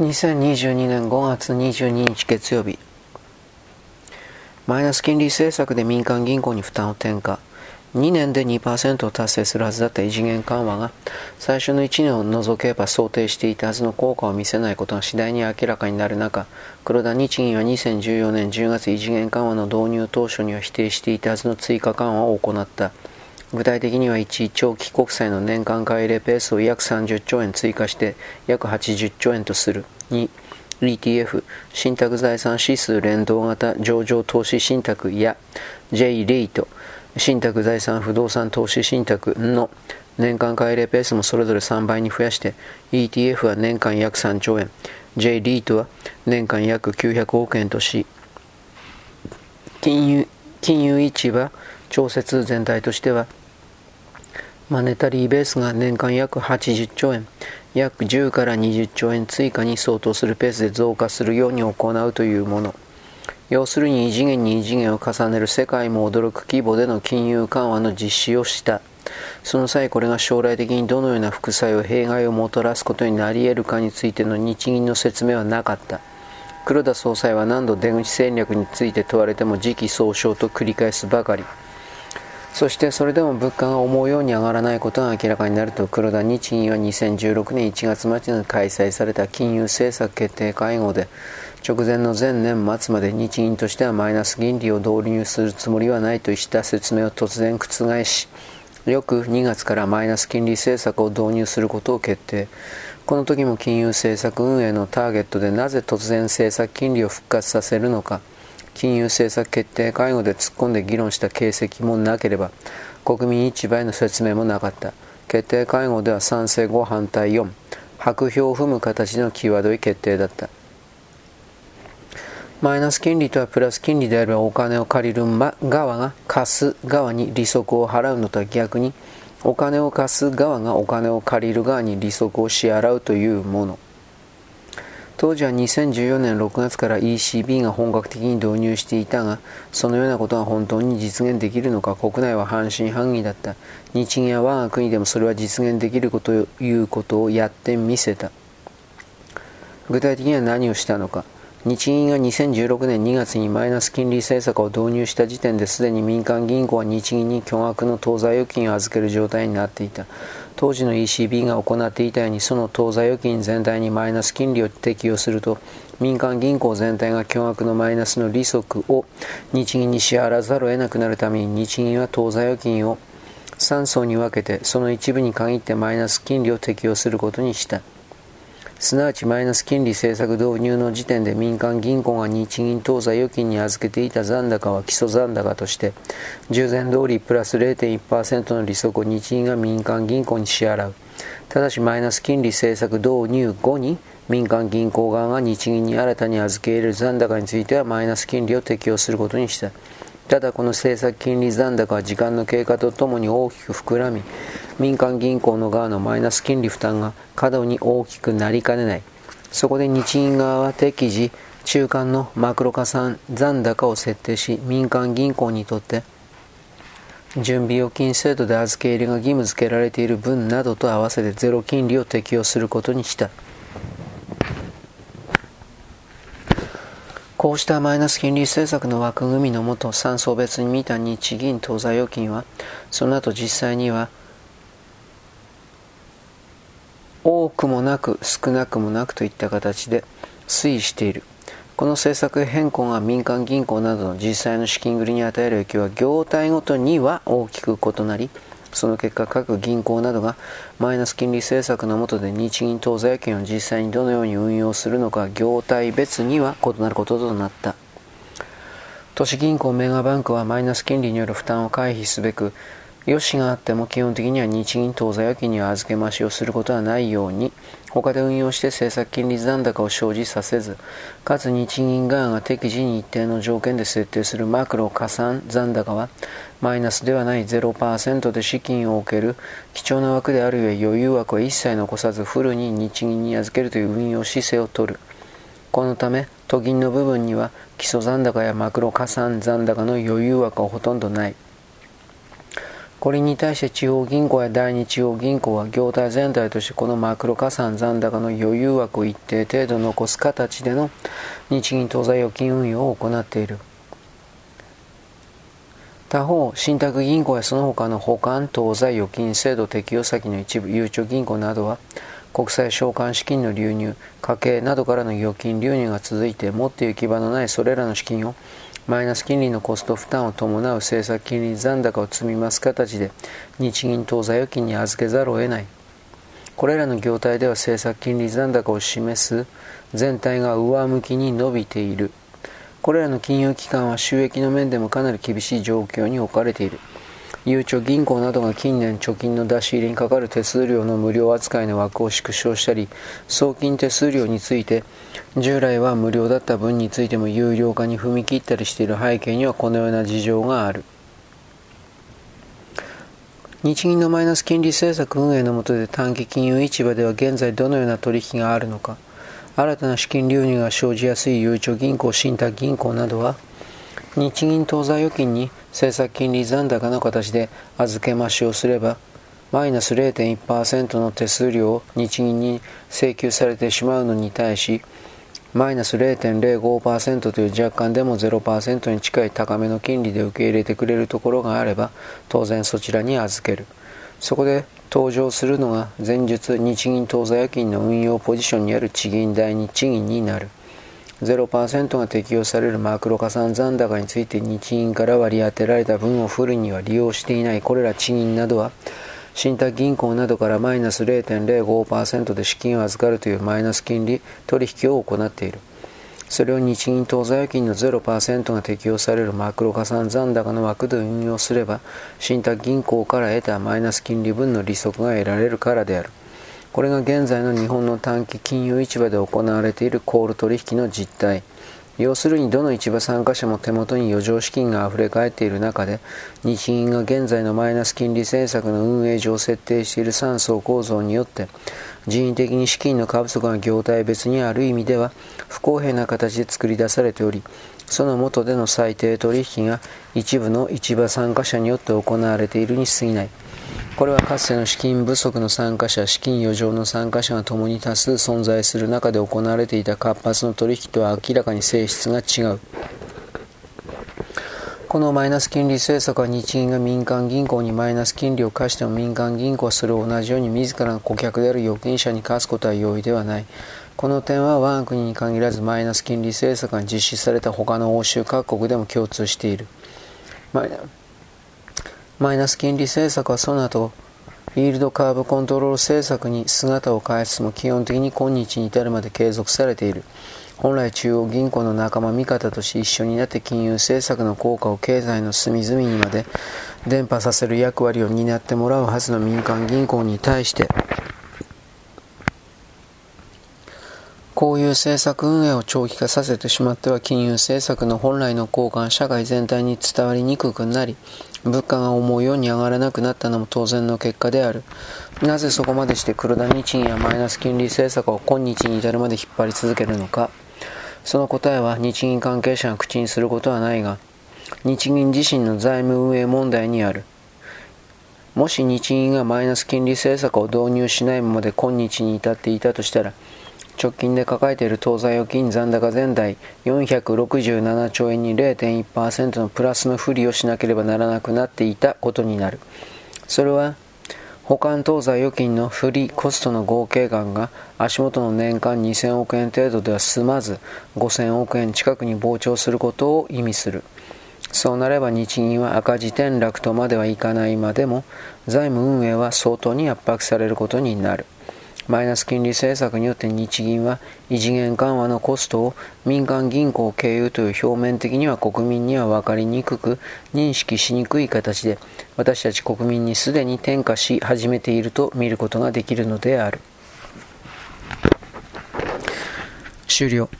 2022年5月22日月曜日マイナス金利政策で民間銀行に負担を転嫁。2年で2%を達成するはずだった異次元緩和が最初の1年を除けば想定していたはずの効果を見せないことが次第に明らかになる中黒田日銀は2014年10月異次元緩和の導入当初には否定していたはずの追加緩和を行った。具体的には1長期国債の年間買い入れペースを約30兆円追加して約80兆円とする。2 ETF 信託財産指数連動型上場投資信託や J レイト信託財産不動産投資信託の年間買い入れペースもそれぞれ3倍に増やして ETF は年間約3兆円 J リートは年間約900億円とし金融金融市場調節全体としてはマネタリーベースが年間約80兆円、約10から20兆円追加に相当するペースで増加するように行うというもの。要するに異次元に異次元を重ねる世界も驚く規模での金融緩和の実施をした。その際これが将来的にどのような副作用、弊害をもたらすことになり得るかについての日銀の説明はなかった。黒田総裁は何度出口戦略について問われても時期尚早と繰り返すばかり。そしてそれでも物価が思うように上がらないことが明らかになると黒田日銀は2016年1月末に開催された金融政策決定会合で直前の前年末まで日銀としてはマイナス金利を導入するつもりはないとした説明を突然覆し翌2月からマイナス金利政策を導入することを決定。この時も金融政策運営のターゲットでなぜ突然政策金利を復活させるのか。金融政策決定会合で突っ込んで議論した形跡もなければ国民一倍の説明もなかった。決定会合では賛成5反対4白票を踏む形の際どい決定だった。マイナス金利とはプラス金利であればお金を借りる側が貸す側に利息を払うのとは逆にお金を貸す側がお金を借りる側に利息を支払うというもの。当時は2014年6月から ECB が本格的に導入していたが、そのようなことが本当に実現できるのか国内は半信半疑だった。日銀は我が国でもそれは実現できるこということをやってみせた。具体的には何をしたのか。日銀が2016年2月にマイナス金利政策を導入した時点ですでに民間銀行は日銀に巨額の当座預金を預ける状態になっていた。当時の ECB が行っていたようにその当座預金全体にマイナス金利を適用すると民間銀行全体が巨額のマイナスの利息を日銀に支払わざるを得なくなるために日銀は当座預金を3層に分けてその一部に限ってマイナス金利を適用することにした。すなわちマイナス金利政策導入の時点で民間銀行が日銀当座預金に預けていた残高は基礎残高として従前通りプラス0.1%の利息を日銀が民間銀行に支払う。ただしマイナス金利政策導入後に民間銀行側が日銀に新たに預け入れる残高についてはマイナス金利を適用することにした。ただこの政策金利残高は時間の経過とともに大きく膨らみ民間銀行の側のマイナス金利負担が過度に大きくなりかねないそこで日銀側は適時中間のマクロ加算残高を設定し民間銀行にとって準備預金制度で預け入れが義務付けられている分などと合わせてゼロ金利を適用することにした。こうしたマイナス金利政策の枠組みのもと、3層別に見た日銀当座預金は、その後実際には、多くもなく少なくもなくといった形で推移している。この政策変更が民間銀行などの実際の資金繰りに与える影響は業態ごとには大きく異なり、その結果、各銀行などがマイナス金利政策の下で日銀当座預金を実際にどのように運用するのか、業態別には異なることとなった。都市銀行メガバンクはマイナス金利による負担を回避すべく、余しがあっても基本的には日銀当座預金には預け増しをすることはないように、他で運用して政策金利残高を生じさせず、かつ日銀側が適時に一定の条件で設定するマクロ加算残高は、マイナスではない0%で資金を置ける貴重な枠であるゆえ余裕枠は一切残さずフルに日銀に預けるという運用姿勢をとる。このため、都銀の部分には基礎残高やマクロ加算残高の余裕枠はほとんどない。これに対して地方銀行や第二地方銀行は業態全体としてこのマクロ加算残高の余裕枠を一定程度残す形での日銀当座預金運用を行っている。他方、信託銀行やその他の保管当座預金制度適用先の一部ゆうちょ銀行などは国際償還資金の流入、家計などからの預金流入が続いて持って行き場のないそれらの資金をマイナス金利のコスト負担を伴う政策金利残高を積み増す形で日銀当座預金に預けざるを得ない。これらの業態では政策金利残高を示す全体が上向きに伸びている。これらの金融機関は収益の面でもかなり厳しい状況に置かれている。ゆうちょ銀行などが近年貯金の出し入れにかかる手数料の無料扱いの枠を縮小したり、送金手数料について従来は無料だった分についても有料化に踏み切ったりしている背景にはこのような事情がある。日銀のマイナス金利政策運営の下で短期金融市場では現在どのような取引があるのか、新たな資金流入が生じやすいゆうちょ銀行、信託銀行などは、日銀当座預金に政策金利残高の形で預け増しをすれば、マイナス0.1%の手数料を日銀に請求されてしまうのに対し、マイナス0.05%という若干でも0%に近い高めの金利で受け入れてくれるところがあれば、当然そちらに預ける。そこで登場するのが前述日銀当座預金の運用ポジションにある地銀第二地銀になる。0%が適用されるマクロ加算残高について日銀から割り当てられた分をフルには利用していないこれら地銀などは信託銀行などからマイナス0.05%で資金を預かるというマイナス金利取引を行っている。それを日銀当座預金の0%が適用されるマクロ加算残高の枠で運用すれば、信託銀行から得たマイナス金利分の利息が得られるからである。これが現在の日本の短期金融市場で行われているコール取引の実態。要するにどの市場参加者も手元に余剰資金が溢れ返っている中で、日銀が現在のマイナス金利政策の運営上設定している3層構造によって、人為的に資金の過不足が業態別にある意味では不公平な形で作り出されており、その下での最低取引が一部の市場参加者によって行われているに過ぎない。これはかつての資金不足の参加者、資金余剰の参加者が共に多数存在する中で行われていた活発な取引とは明らかに性質が違う。このマイナス金利政策は日銀が民間銀行にマイナス金利を課しても民間銀行はそれを同じように自らの顧客である預金者に課すことは容易ではない。この点は我が国に限らずマイナス金利政策が実施された他の欧州各国でも共通している。マイナス金利政策はその後、イールドカーブコントロール政策に姿を変えつつも基本的に今日に至るまで継続されている。本来中央銀行の仲間味方として一緒になって金融政策の効果を経済の隅々にまで伝播させる役割を担ってもらうはずの民間銀行に対してこういう政策運営を長期化させてしまっては金融政策の本来の効果が社会全体に伝わりにくくなり、物価が思うように上がらなくなったのも当然の結果である。なぜそこまでして黒田日銀やマイナス金利政策を今日に至るまで引っ張り続けるのか。その答えは日銀関係者が口にすることはないが、日銀自身の財務運営問題にある。もし日銀がマイナス金利政策を導入しないままで今日に至っていたとしたら、直近で抱えている当座預金残高全体467兆円に0.1%のプラスの不利をしなければならなくなっていたことになる。それは保管当座預金の不利コストの合計額が足元の年間2000億円程度では済まず5000億円近くに膨張することを意味する。そうなれば日銀は赤字転落とまではいかないまでも財務運営は相当に圧迫されることになる。マイナス金利政策によって日銀は異次元緩和のコストを民間銀行経由という表面的には国民には分かりにくく認識しにくい形で私たち国民にすでに転嫁し始めていると見ることができるのである。終了。